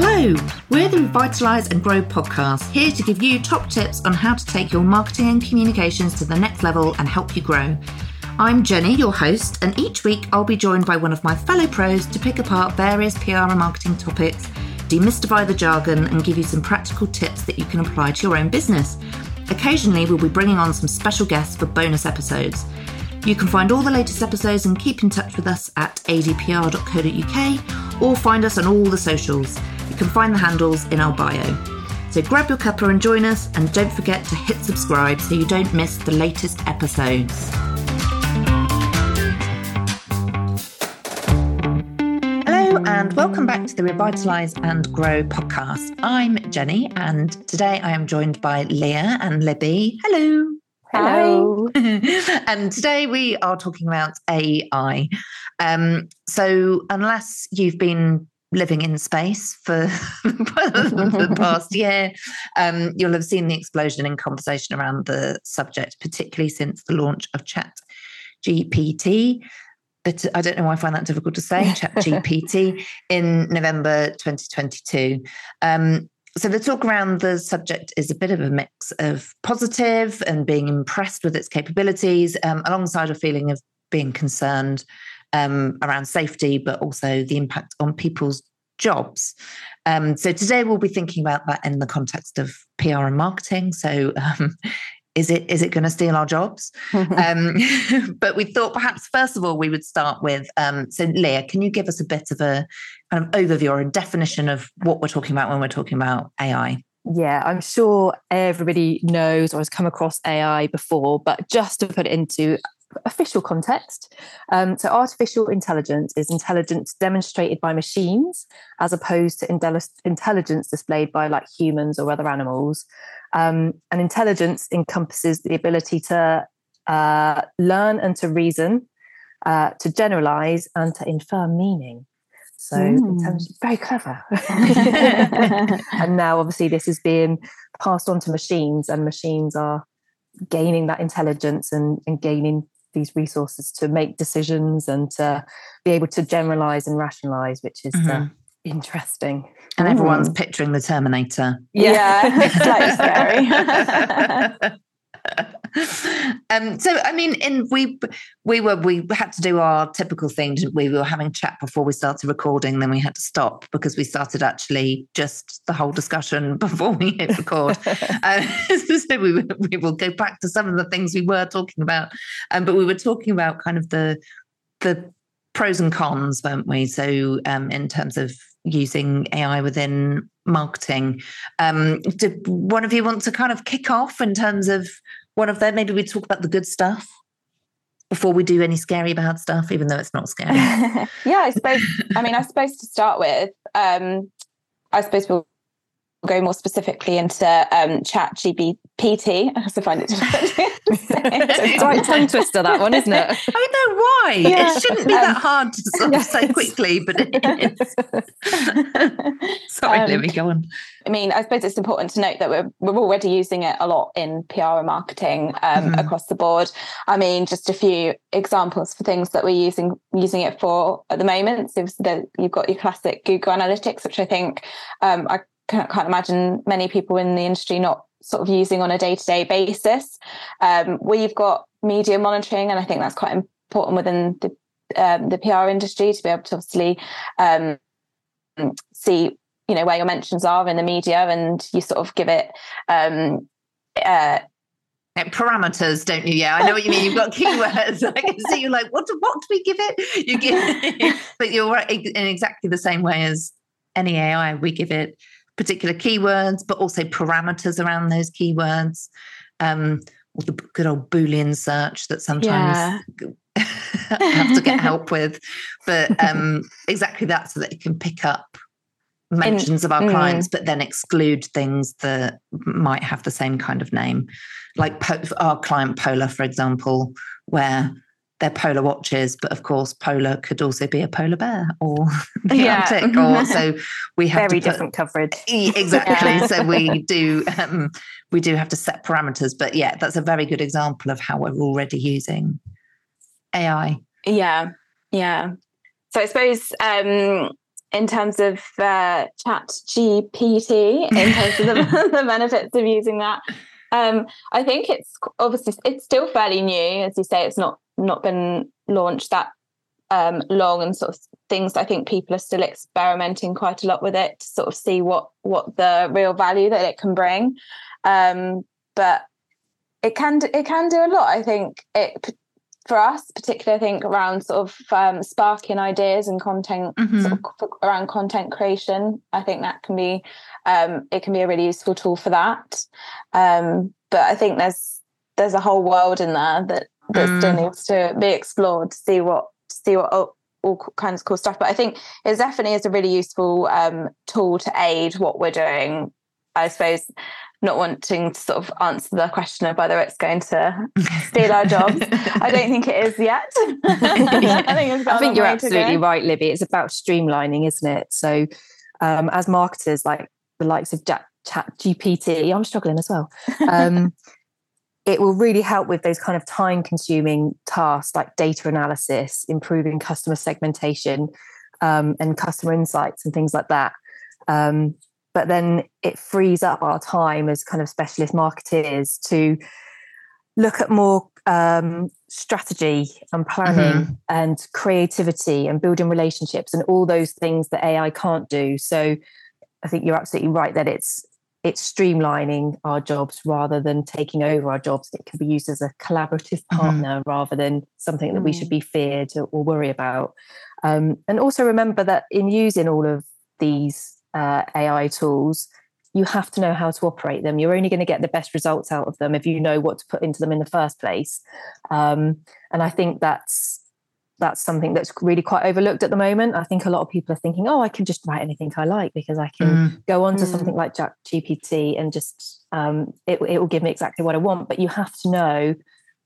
Hello, we're the Revitalise and Grow podcast, here to give you top tips on how to take your marketing and communications to the next level and help you grow. I'm Jenny, your host, and each week I'll be joined by one of my fellow pros to pick apart various PR and marketing topics, demystify the jargon, and give you some practical tips that you can apply to your own business. Occasionally, we'll be bringing on some special guests for bonus episodes. You can find all the latest episodes and keep in touch with us at adpr.co.uk or find us on all the socials. You can find the handles in our bio. So grab your cuppa and join us, and don't forget to hit subscribe so you don't miss the latest episodes. Hello, and welcome back to the Revitalise and Grow podcast. I'm Jenny, and today I am joined by Leah and Libby. Hello. Hello. and today we are talking about AI. Um, so, unless you've been living in space for the past year, um, you'll have seen the explosion in conversation around the subject, particularly since the launch of Chat GPT. But I don't know why I find that difficult to say, Chat GPT, in November 2022. Um, so the talk around the subject is a bit of a mix of positive and being impressed with its capabilities, um, alongside a feeling of being concerned um, around safety, but also the impact on people's jobs. Um, so today we'll be thinking about that in the context of PR and marketing. So um, is it is it going to steal our jobs? um, but we thought perhaps first of all we would start with um, so Leah, can you give us a bit of a kind of overview or a definition of what we're talking about when we're talking about AI? Yeah, I'm sure everybody knows or has come across AI before, but just to put it into official context. Um, so, artificial intelligence is intelligence demonstrated by machines as opposed to intelligence displayed by like humans or other animals. Um, and intelligence encompasses the ability to uh, learn and to reason, uh, to generalize, and to infer meaning. So mm. very clever. and now, obviously, this is being passed on to machines, and machines are gaining that intelligence and, and gaining these resources to make decisions and to be able to generalize and rationalize, which is uh, mm-hmm. uh, interesting. And mm. everyone's picturing the Terminator. Yeah, yeah. slightly scary. um, so I mean, in we we were we had to do our typical thing. We? we were having chat before we started recording, then we had to stop because we started actually just the whole discussion before we hit record. uh, so we we will go back to some of the things we were talking about, um, but we were talking about kind of the the pros and cons, weren't we? So um, in terms of using AI within marketing. Um, do one of you want to kind of kick off in terms of one of them? Maybe we talk about the good stuff before we do any scary bad stuff, even though it's not scary. yeah, I suppose. I mean, I suppose to start with, um, I suppose we'll go more specifically into um, Chat GPT. I also find it it's right tongue twister that one, isn't it? I don't know why. Yeah. It shouldn't be that um, hard to sort of say quickly, but it is. Sorry, um, let me go on. I mean, I suppose it's important to note that we're we're already using it a lot in PR and marketing um, mm-hmm. across the board. I mean, just a few examples for things that we're using using it for at the moment. So the, you've got your classic Google Analytics, which I think um, I can't, can't imagine many people in the industry not sort of using on a day-to-day basis. Um, we've got media monitoring, and I think that's quite important within the um, the PR industry to be able to obviously um, see you know where your mentions are in the media, and you sort of give it. Um, uh, parameters, don't you? Yeah, I know what you mean. You've got keywords. I can see you like, what do, what do we give it? You give, it, but you're right in exactly the same way as any AI. We give it particular keywords, but also parameters around those keywords. Um, or the good old Boolean search that sometimes yeah. have to get help with. But um, exactly that, so that it can pick up mentions In, of our mm. clients, but then exclude things that might have the same kind of name, like po- our client Polar, for example, where they're polar watches, but of course, polar could also be a polar bear or the yeah. Arctic, or so we have very different coverage. Exactly. Yeah. so we do um, we do have to set parameters, but yeah, that's a very good example of how we're already using AI. Yeah, yeah. So I suppose um, in terms of uh, chat gpt in terms of the, the benefits of using that um, i think it's obviously it's still fairly new as you say it's not not been launched that um, long and sort of things i think people are still experimenting quite a lot with it to sort of see what what the real value that it can bring um, but it can it can do a lot i think it for us, particularly, I think around sort of um, sparking ideas and content, mm-hmm. sort of around content creation. I think that can be um, it can be a really useful tool for that. Um, but I think there's there's a whole world in there that that mm. still needs to be explored to see what to see what all, all kinds of cool stuff. But I think it definitely is a really useful um, tool to aid what we're doing. I suppose not wanting to sort of answer the question of whether it's going to steal our jobs. I don't think it is yet. I think, I think you're absolutely right, Libby. It's about streamlining, isn't it? So, um, as marketers, like the likes of Chat, Chat GPT, I'm struggling as well. Um, it will really help with those kind of time consuming tasks like data analysis, improving customer segmentation, um, and customer insights and things like that. Um, but then it frees up our time as kind of specialist marketeers to look at more um, strategy and planning mm-hmm. and creativity and building relationships and all those things that AI can't do. So I think you're absolutely right that it's it's streamlining our jobs rather than taking over our jobs. It can be used as a collaborative mm-hmm. partner mm-hmm. rather than something that we should mm. be feared or worry about. Um, and also remember that in using all of these uh, AI tools, you have to know how to operate them. You're only going to get the best results out of them if you know what to put into them in the first place. Um, and I think that's that's something that's really quite overlooked at the moment. I think a lot of people are thinking, "Oh, I can just write anything I like because I can mm. go on to mm. something like Chat GPT and just um, it, it will give me exactly what I want." But you have to know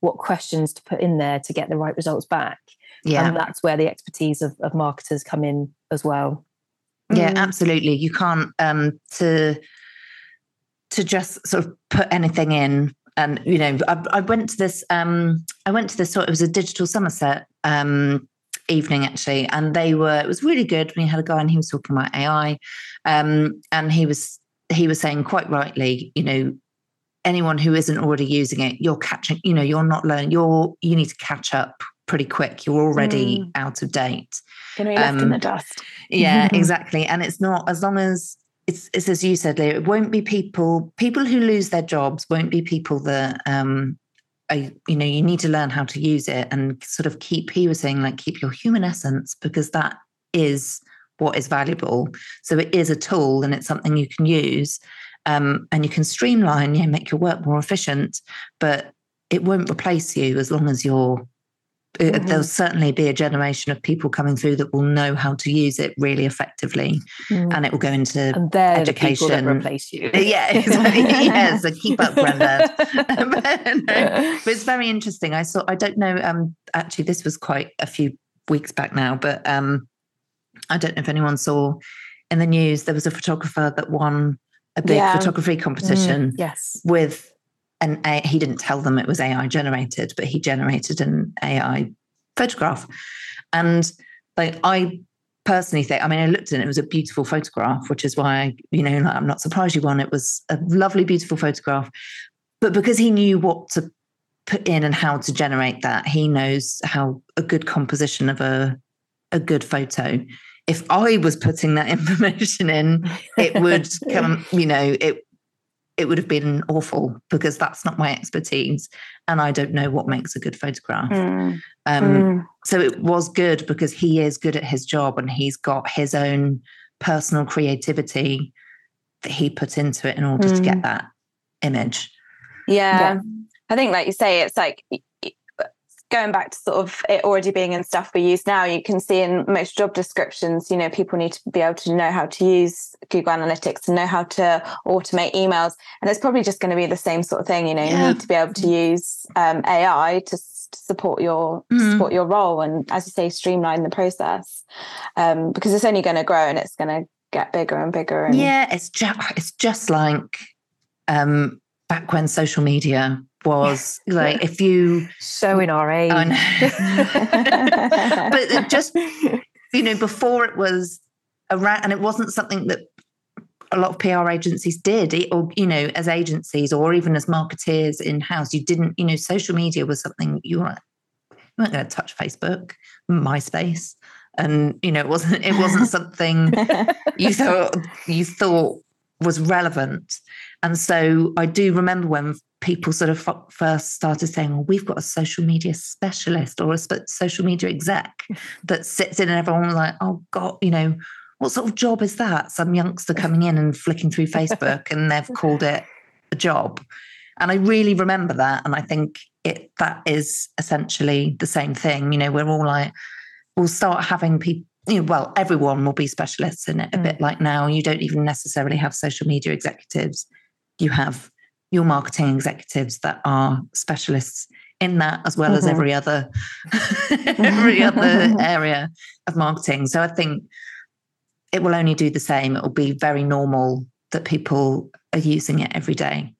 what questions to put in there to get the right results back. Yeah, and that's where the expertise of, of marketers come in as well. Yeah, mm. absolutely. You can't um to to just sort of put anything in and you know I, I went to this um I went to this sort of, it was a digital Somerset um evening actually and they were it was really good we had a guy and he was talking about AI um and he was he was saying quite rightly you know anyone who isn't already using it you're catching you know you're not learning you're you need to catch up pretty quick. You're already mm. out of date. To be left um, in the dust. Yeah, exactly. And it's not as long as it's, it's as you said, Leah, it won't be people people who lose their jobs won't be people that um are, you know you need to learn how to use it and sort of keep he was saying like keep your human essence because that is what is valuable. So it is a tool and it's something you can use. Um, and you can streamline, you know, make your work more efficient, but it won't replace you as long as you're mm-hmm. there'll certainly be a generation of people coming through that will know how to use it really effectively mm. and it will go into and education the replace you yeah exactly. yeah so keep up granddad but, no, but it's very interesting i saw i don't know um actually this was quite a few weeks back now but um i don't know if anyone saw in the news there was a photographer that won a big yeah. photography competition mm, yes with and he didn't tell them it was AI generated, but he generated an AI photograph. And like I personally think, I mean, I looked at it, it was a beautiful photograph, which is why, you know, I'm not surprised you won. It was a lovely, beautiful photograph. But because he knew what to put in and how to generate that, he knows how a good composition of a a good photo. If I was putting that information in, it would come, you know, it it would have been awful because that's not my expertise and I don't know what makes a good photograph. Mm. Um, mm. So it was good because he is good at his job and he's got his own personal creativity that he put into it in order mm. to get mm. that image. Yeah. yeah. I think, like you say, it's like going back to sort of it already being in stuff we use now, you can see in most job descriptions, you know, people need to be able to know how to use Google Analytics and know how to automate emails. And it's probably just going to be the same sort of thing. You know, yeah. you need to be able to use um, AI to, support your mm. support your role and, as you say, streamline the process um, because it's only going to grow and it's going to get bigger and bigger. And... Yeah, it's just it's just like um, back when social media was like if you showing our age. Oh, but just you know, before it was around, and it wasn't something that a lot of PR agencies did, or you know, as agencies, or even as marketeers in house, you didn't. You know, social media was something you were you weren't going to touch Facebook, MySpace, and you know, it wasn't it wasn't something you thought you thought was relevant. And so I do remember when people sort of first started saying, well, we've got a social media specialist or a social media exec that sits in and everyone was like, oh God, you know, what sort of job is that? Some youngster coming in and flicking through Facebook and they've called it a job. And I really remember that. And I think it that is essentially the same thing. You know, we're all like, we'll start having people, you know, well, everyone will be specialists in it a mm. bit like now. You don't even necessarily have social media executives. You have your marketing executives that are specialists in that as well mm-hmm. as every other every other area of marketing. So I think it will only do the same. It will be very normal that people are using it every day.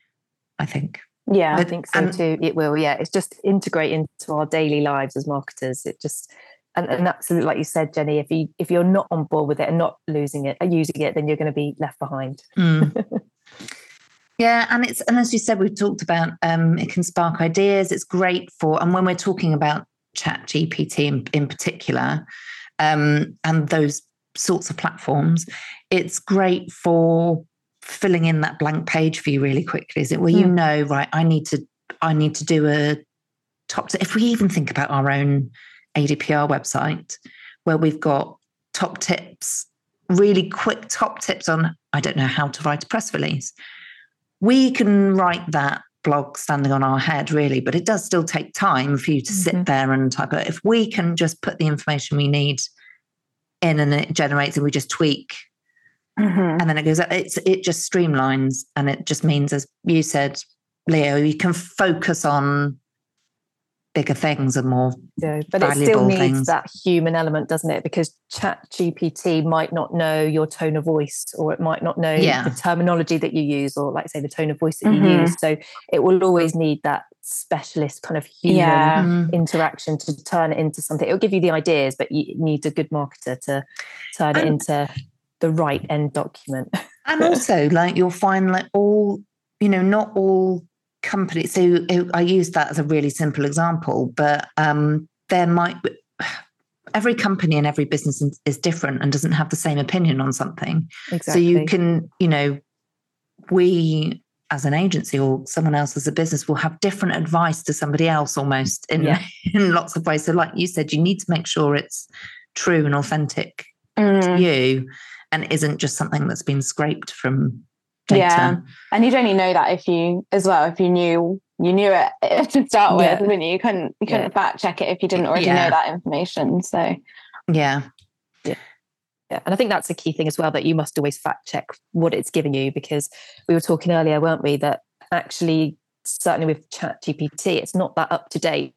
I think. Yeah, but, I think so and, too. It will. Yeah, it's just integrate into our daily lives as marketers. It just and, and absolutely like you said, Jenny. If you if you're not on board with it and not losing it, using it, then you're going to be left behind. Mm. Yeah, and it's and as you said, we've talked about um, it can spark ideas. It's great for and when we're talking about Chat GPT in, in particular, um, and those sorts of platforms, it's great for filling in that blank page for you really quickly. Is it where mm. you hmm. know, right? I need to I need to do a top. T- if we even think about our own ADPR website, where we've got top tips, really quick top tips on I don't know how to write a press release we can write that blog standing on our head, really, but it does still take time for you to mm-hmm. sit there and type it. If we can just put the information we need in and it generates and we just tweak mm-hmm. and then it goes it's it just streamlines and it just means as you said Leah you can focus on bigger things and more yeah, but it still needs things. that human element doesn't it because chat gpt might not know your tone of voice or it might not know yeah. the terminology that you use or like say the tone of voice that mm-hmm. you use so it will always need that specialist kind of human yeah. Mm-hmm. interaction to turn it into something it'll give you the ideas but you need a good marketer to turn and, it into the right end document and also like you'll find like all you know not all company so i use that as a really simple example but um, there might be, every company and every business is different and doesn't have the same opinion on something exactly. so you can you know we as an agency or someone else as a business will have different advice to somebody else almost in yeah. in lots of ways so like you said you need to make sure it's true and authentic mm. to you and isn't just something that's been scraped from. Yeah, and you'd only know that if you, as well, if you knew you knew it to start with, yeah. you? You couldn't you couldn't yeah. fact check it if you didn't already yeah. know that information. So, yeah. Yeah. Yeah. And I think that's a key thing as well that you must always fact check what it's giving you because we were talking earlier, weren't we, that actually certainly with chat gpt it's not that up to date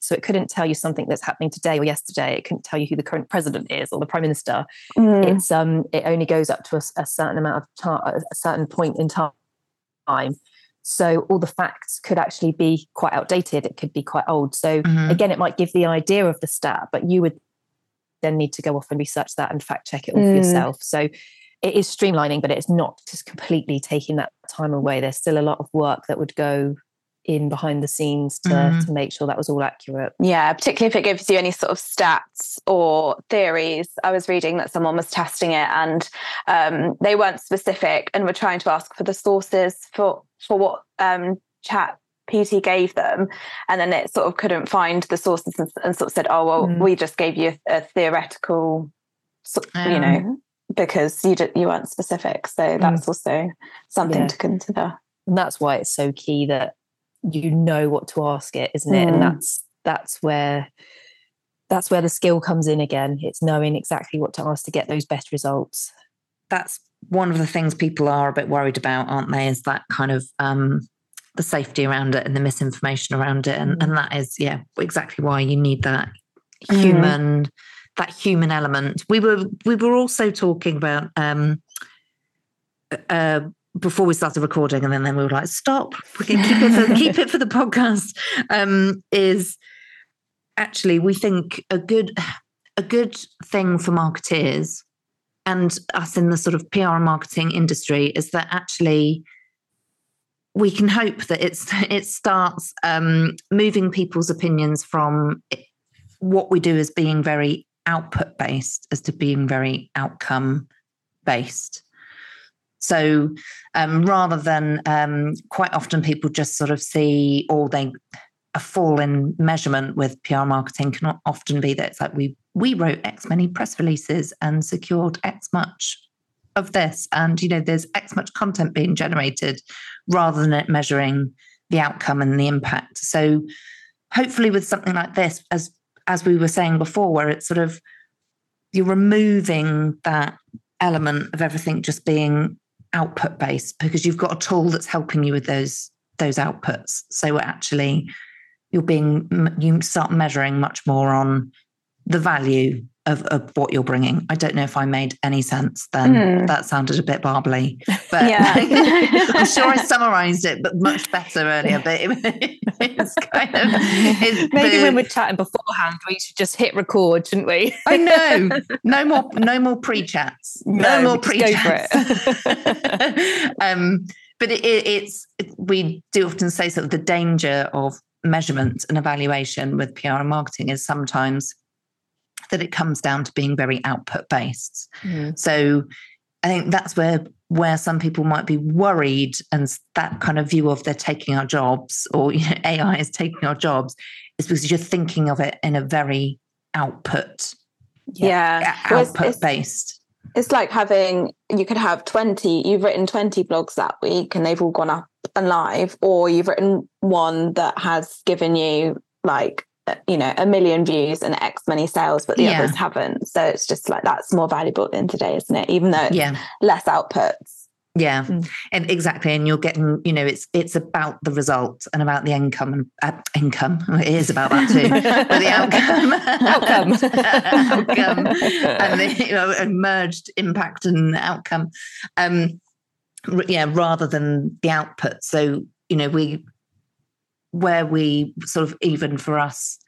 so it couldn't tell you something that's happening today or yesterday. It couldn't tell you who the current president is or the prime minister. Mm. It's um, it only goes up to a, a certain amount of time, a certain point in time. So all the facts could actually be quite outdated. It could be quite old. So mm-hmm. again, it might give the idea of the stat, but you would then need to go off and research that and fact check it all mm. for yourself. So it is streamlining, but it's not just completely taking that time away. There's still a lot of work that would go in behind the scenes to, mm. to make sure that was all accurate. Yeah, particularly if it gives you any sort of stats or theories. I was reading that someone was testing it and um, they weren't specific and were trying to ask for the sources for for what um, chat PT gave them, and then it sort of couldn't find the sources and, and sort of said, "Oh well, mm. we just gave you a, a theoretical, um. you know." Because you did, you weren't specific, so that's mm. also something yeah. to consider. And that's why it's so key that you know what to ask it isn't it mm. and that's that's where that's where the skill comes in again it's knowing exactly what to ask to get those best results that's one of the things people are a bit worried about aren't they is that kind of um the safety around it and the misinformation around it and, mm. and that is yeah exactly why you need that mm. human mm. that human element we were we were also talking about um uh before we started recording, and then, then we were like, "Stop! We can keep it for, keep it for the podcast." Um, is actually we think a good a good thing for marketeers and us in the sort of PR and marketing industry is that actually we can hope that it's it starts um, moving people's opinions from what we do as being very output based as to being very outcome based. So um, rather than um, quite often people just sort of see or they a fall in measurement with PR marketing can often be that it's like we we wrote X many press releases and secured X much of this, and you know there's X much content being generated, rather than it measuring the outcome and the impact. So hopefully, with something like this, as as we were saying before, where it's sort of you're removing that element of everything just being output based because you've got a tool that's helping you with those those outputs. So actually you're being you start measuring much more on the value of, of what you're bringing. I don't know if I made any sense then. Mm. That sounded a bit barbly, but yeah. I'm sure I summarized it, but much better earlier. But it, it's kind of it's, maybe when we're chatting beforehand, we should just hit record, shouldn't we? I know. No more, no more pre-chats. No, no more pre-chats. um, but it, it's we do often say sort of the danger of measurement and evaluation with PR and marketing is sometimes that it comes down to being very output based. Mm. So I think that's where where some people might be worried and that kind of view of they're taking our jobs or you know, AI is taking our jobs is because you're thinking of it in a very output yeah, output based it's like having you could have 20 you've written 20 blogs that week and they've all gone up and live or you've written one that has given you like you know a million views and x many sales but the yeah. others haven't. So it's just like that's more valuable in today isn't it? Even though yeah. less outputs. Yeah. Mm. and exactly and you're getting you know it's it's about the result and about the income and uh, income. It is about that too. But the outcome. Outcome. Outcome. And the you know, merged impact and outcome. Um yeah rather than the output. So you know we where we sort of even for us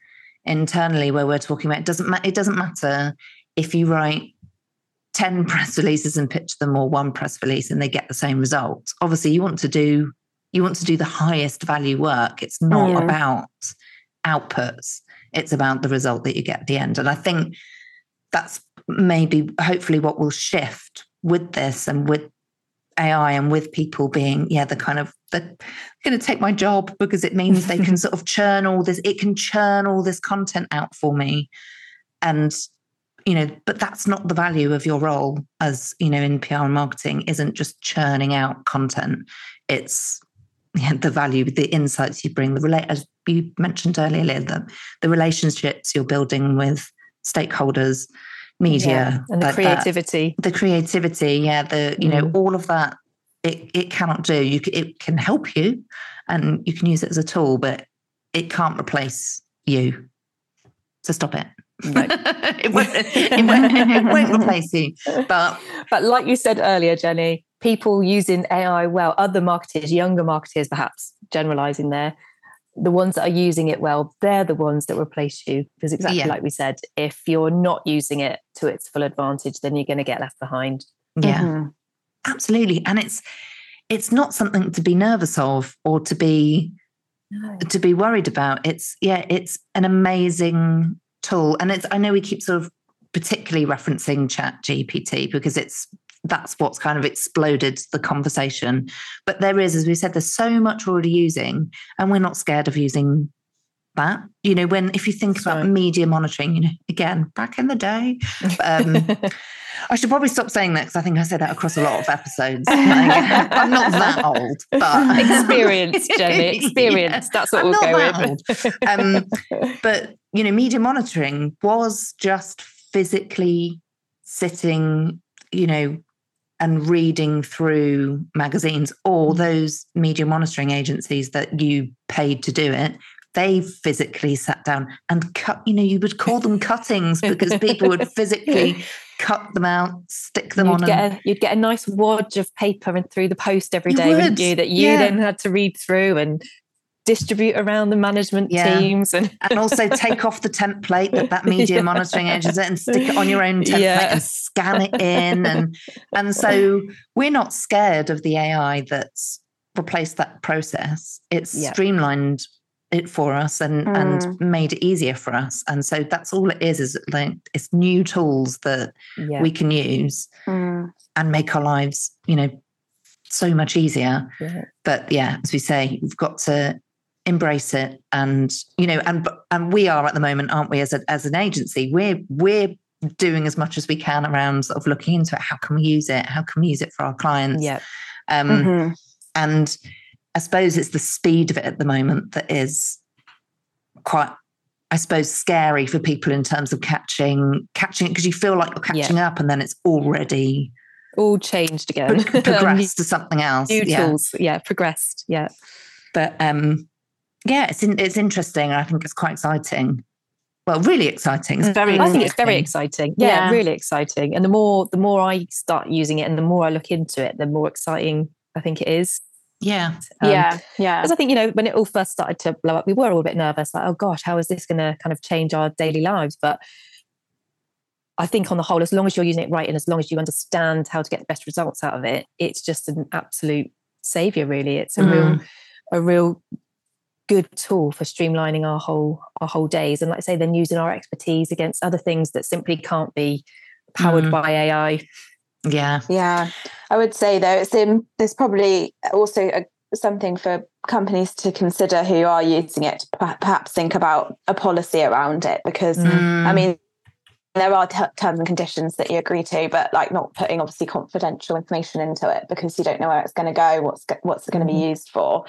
internally where we're talking about it doesn't ma- it doesn't matter if you write 10 press releases and pitch them or one press release and they get the same result obviously you want to do you want to do the highest value work. It's not yeah. about outputs. It's about the result that you get at the end. And i think that's maybe hopefully what will shift with this and with AI and with people being, yeah, the kind of they're going to take my job because it means they can sort of churn all this, it can churn all this content out for me. And, you know, but that's not the value of your role as, you know, in PR and marketing isn't just churning out content. It's yeah, the value, the insights you bring, the relate as you mentioned earlier, the, the relationships you're building with stakeholders media yeah, and the creativity that, the creativity yeah the you know mm. all of that it, it cannot do you it can help you and you can use it as a tool but it can't replace you so stop it no. it, won't, it, won't, it won't replace you but but like you said earlier jenny people using ai well other marketers younger marketers perhaps generalizing there the ones that are using it well, they're the ones that replace you. Because exactly yeah. like we said, if you're not using it to its full advantage, then you're going to get left behind. Yeah, mm-hmm. absolutely. And it's it's not something to be nervous of or to be no. to be worried about. It's yeah, it's an amazing tool. And it's I know we keep sort of particularly referencing chat GPT because it's that's what's kind of exploded the conversation. But there is, as we said, there's so much already using, and we're not scared of using that. You know, when if you think Sorry. about media monitoring, you know, again, back in the day. Um, I should probably stop saying that because I think I said that across a lot of episodes. I'm not that old, but experience, Jenny, experience. Yeah, that's what I'm we'll go with. Um, but you know, media monitoring was just physically sitting, you know, and reading through magazines or mm. those media monitoring agencies that you paid to do it they physically sat down and cut you know you would call them cuttings because people would physically cut them out stick them you'd on get a, you'd get a nice wad of paper and through the post every day, wouldn't you that you yeah. then had to read through and distribute around the management yeah. teams and and also take off the template that that media yeah. monitoring agent and stick it on your own template yeah. and scan it in and and so we're not scared of the AI that's replaced that process. It's streamlined it for us and mm. and made it easier for us and so that's all it is is like it's new tools that we can use mm. and make our lives you know so much easier but yeah as we say we've got to embrace it and you know and and we are at the moment aren't we as a, as an agency? We're we're doing as much as we can around sort of looking into it. How can we use it? How can we use it for our clients? Yeah. Um mm-hmm. and I suppose it's the speed of it at the moment that is quite I suppose scary for people in terms of catching catching it because you feel like you're catching yeah. up and then it's already all changed again. pro- progressed to something else. New yeah. tools. Yeah progressed. Yeah. But um yeah it's in, it's interesting I think it's quite exciting well really exciting it's very I think it's very exciting yeah, yeah, really exciting and the more the more I start using it and the more I look into it the more exciting I think it is yeah. Um, yeah. Yeah. Because I think, you know, when it all first started to blow up, we were all a bit nervous, like, oh gosh, how is this going to kind of change our daily lives? But I think on the whole, as long as you're using it right and as long as you understand how to get the best results out of it, it's just an absolute savior, really. It's a mm. real, a real good tool for streamlining our whole our whole days. And like I say, then using our expertise against other things that simply can't be powered mm. by AI. Yeah. Yeah. I would say though, it's in, there's probably also a, something for companies to consider who are using it, perhaps think about a policy around it because mm. I mean, there are t- terms and conditions that you agree to, but like not putting obviously confidential information into it because you don't know where it's going to go, what's what's going to be mm-hmm. used for.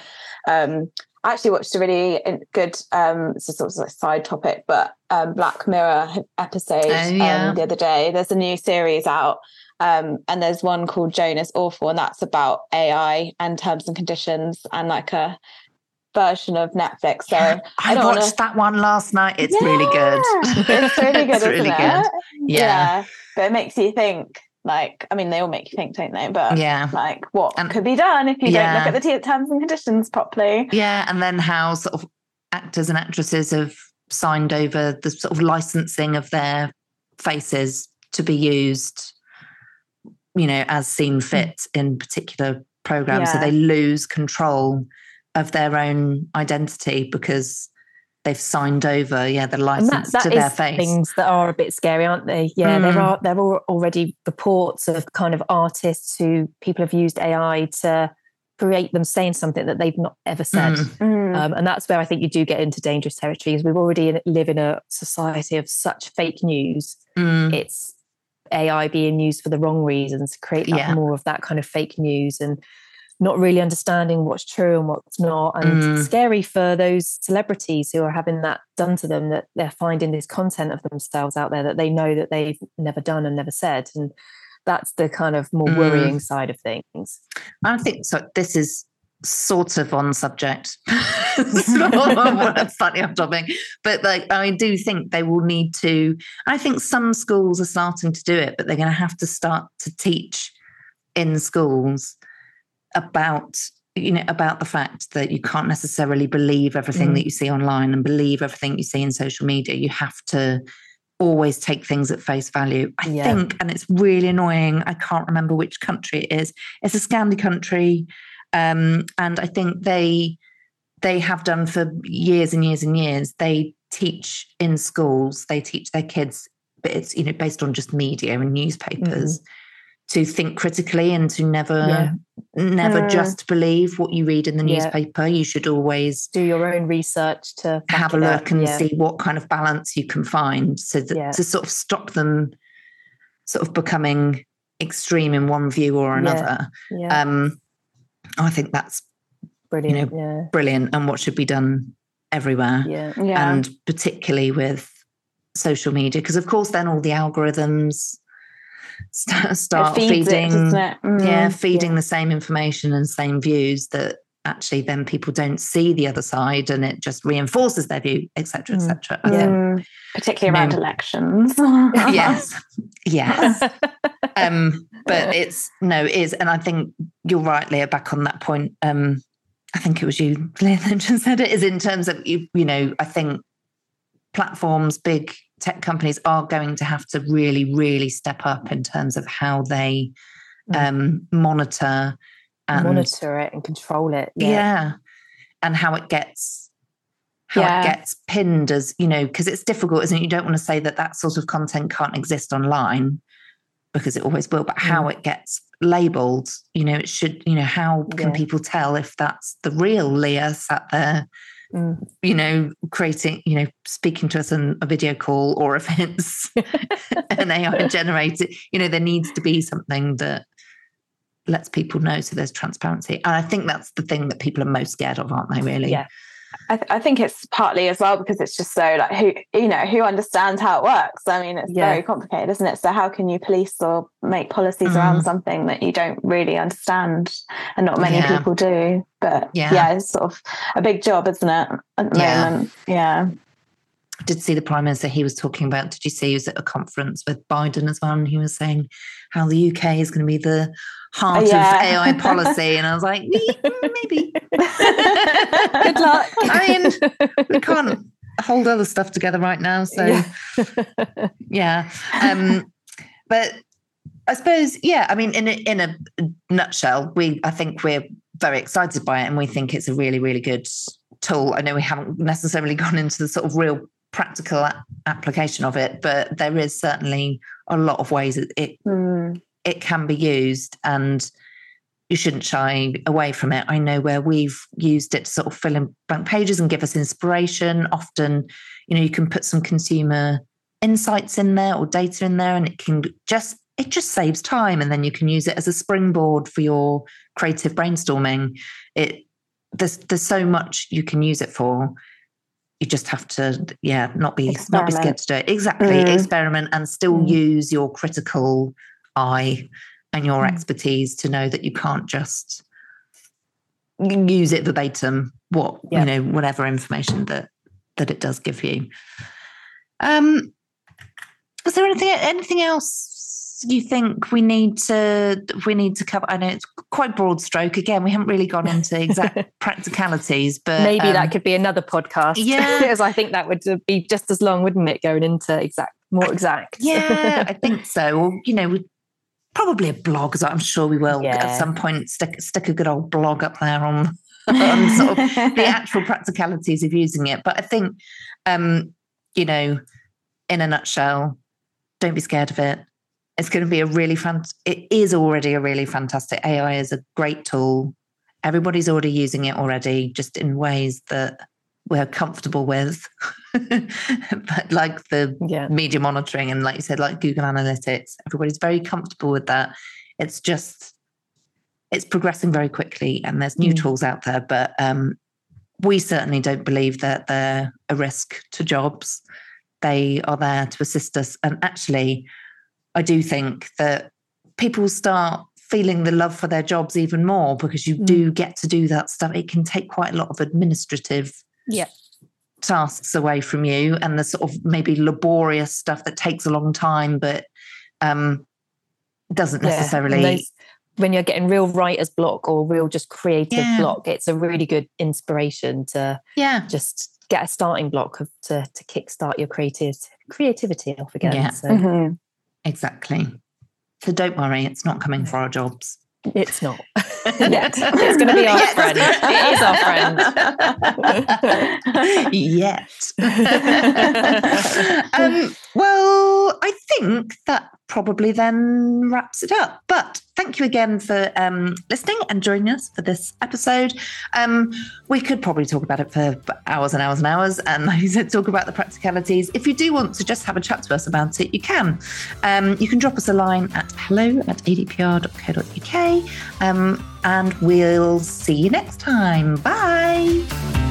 Um, I actually watched a really good, um, it's a sort of side topic, but um, Black Mirror episode oh, yeah. um, the other day. There's a new series out um, and there's one called Joan Is Awful, and that's about AI and terms and conditions and like a version of Netflix. So yeah, I, I watched wanna... that one last night. It's yeah, really good. It's really good, it's really it? good. Yeah. yeah. But it makes you think like, I mean, they all make you think, don't they? But yeah, like what and, could be done if you don't look at the t- terms and conditions properly. Yeah. And then how sort of actors and actresses have signed over the sort of licensing of their faces to be used you know, as seen mm. fit in particular programs. Yeah. So they lose control of their own identity because they've signed over, yeah, the license that, that to their face. Things that are a bit scary, aren't they? Yeah, mm. there are there are already reports of kind of artists who people have used AI to create them saying something that they've not ever said. Mm. Um, and that's where I think you do get into dangerous territory because we've already live in a society of such fake news. Mm. It's AI being used for the wrong reasons, to create yeah. more of that kind of fake news and not really understanding what's true and what's not. And mm. scary for those celebrities who are having that done to them that they're finding this content of themselves out there that they know that they've never done and never said. And that's the kind of more mm. worrying side of things. I think so. This is sort of on subject, slightly off topic, but like I do think they will need to. I think some schools are starting to do it, but they're going to have to start to teach in schools about you know about the fact that you can't necessarily believe everything mm. that you see online and believe everything you see in social media. You have to always take things at face value. I yeah. think, and it's really annoying. I can't remember which country it is. It's a Scandi country um, and I think they they have done for years and years and years. They teach in schools. They teach their kids, but it's you know based on just media and newspapers. Mm. To think critically and to never, yeah. never mm. just believe what you read in the newspaper. Yeah. You should always do your own research to have a look and yeah. see what kind of balance you can find, so that, to sort of stop them, sort of becoming extreme in one view or another. Um, I think that's brilliant. You know, brilliant, and what should be done everywhere. Yeah. and particularly with social media, because of course, then all the algorithms start, start feeding, it, mm, yeah, feeding yeah. the same information and same views that actually then people don't see the other side and it just reinforces their view etc etc mm. yeah mm. particularly around elections yes yes um but it's no it is and i think you're right leah back on that point um I think it was you, Leah, that just said it, is in terms of, you, you know, I think platforms, big tech companies are going to have to really, really step up in terms of how they mm. um, monitor and monitor it and control it. Yeah. yeah. And how it gets how yeah. it gets pinned as, you know, because it's difficult, isn't it? You don't want to say that that sort of content can't exist online because it always will, but mm. how it gets labeled, you know, it should, you know, how can yeah. people tell if that's the real Leah sat there Mm. you know, creating, you know, speaking to us on a video call, or if it's an AI generated, you know, there needs to be something that lets people know so there's transparency. And I think that's the thing that people are most scared of, aren't they, really? Yeah. I, th- I, think it's partly as well because it's just so like who you know who understands how it works. I mean, it's yeah. very complicated, isn't it? So how can you police or make policies mm. around something that you don't really understand, and not many yeah. people do? But yeah. yeah. it's sort of a big job, isn't it? At the yeah. moment, yeah. I did see the prime minister. He was talking about. Did you see? He was at a conference with Biden as well, and he was saying how the UK is going to be the heart yeah. of AI policy. And I was like, maybe. Good luck. I mean, we can't hold other stuff together right now. So, yeah. yeah. Um, but I suppose, yeah, I mean, in a, in a nutshell, we, I think we're very excited by it and we think it's a really, really good tool. I know we haven't necessarily gone into the sort of real practical a- application of it, but there is certainly a lot of ways it, it mm it can be used and you shouldn't shy away from it. I know where we've used it to sort of fill in blank pages and give us inspiration. Often, you know, you can put some consumer insights in there or data in there and it can just it just saves time and then you can use it as a springboard for your creative brainstorming. It there's there's so much you can use it for. You just have to, yeah, not be experiment. not be scared to do it. Exactly. Mm. Experiment and still mm. use your critical eye and your mm. expertise to know that you can't just use it verbatim what yeah. you know whatever information that that it does give you um was there anything anything else you think we need to we need to cover i know it's quite broad stroke again we haven't really gone into exact practicalities but maybe um, that could be another podcast yeah because i think that would be just as long wouldn't it going into exact more exact yeah i think so or you know we probably a blog, as I'm sure we will yeah. at some point stick stick a good old blog up there on, on sort of the actual practicalities of using it. But I think, um, you know, in a nutshell, don't be scared of it. It's going to be a really fun. It is already a really fantastic. AI is a great tool. Everybody's already using it already, just in ways that we're comfortable with. but like the yeah. media monitoring and like you said, like Google Analytics, everybody's very comfortable with that. It's just it's progressing very quickly and there's new mm. tools out there, but um, we certainly don't believe that they're a risk to jobs. They are there to assist us. And actually, I do think that people start feeling the love for their jobs even more because you mm. do get to do that stuff. It can take quite a lot of administrative yeah tasks away from you and the sort of maybe laborious stuff that takes a long time but um doesn't necessarily yeah, when you're getting real writer's block or real just creative yeah. block it's a really good inspiration to yeah just get a starting block of, to to kickstart your creative creativity off again yeah. So. Mm-hmm. Exactly so don't worry it's not coming for our jobs it's not yet. It's going to be our Yet. friend. It is our friend. Yet. um, well, I think that probably then wraps it up. But thank you again for um, listening and joining us for this episode. Um, we could probably talk about it for hours and hours and hours, and like you said, talk about the practicalities. If you do want to just have a chat to us about it, you can. Um, you can drop us a line at hello at adpr.co.uk, um, and we'll see you next time. Bye.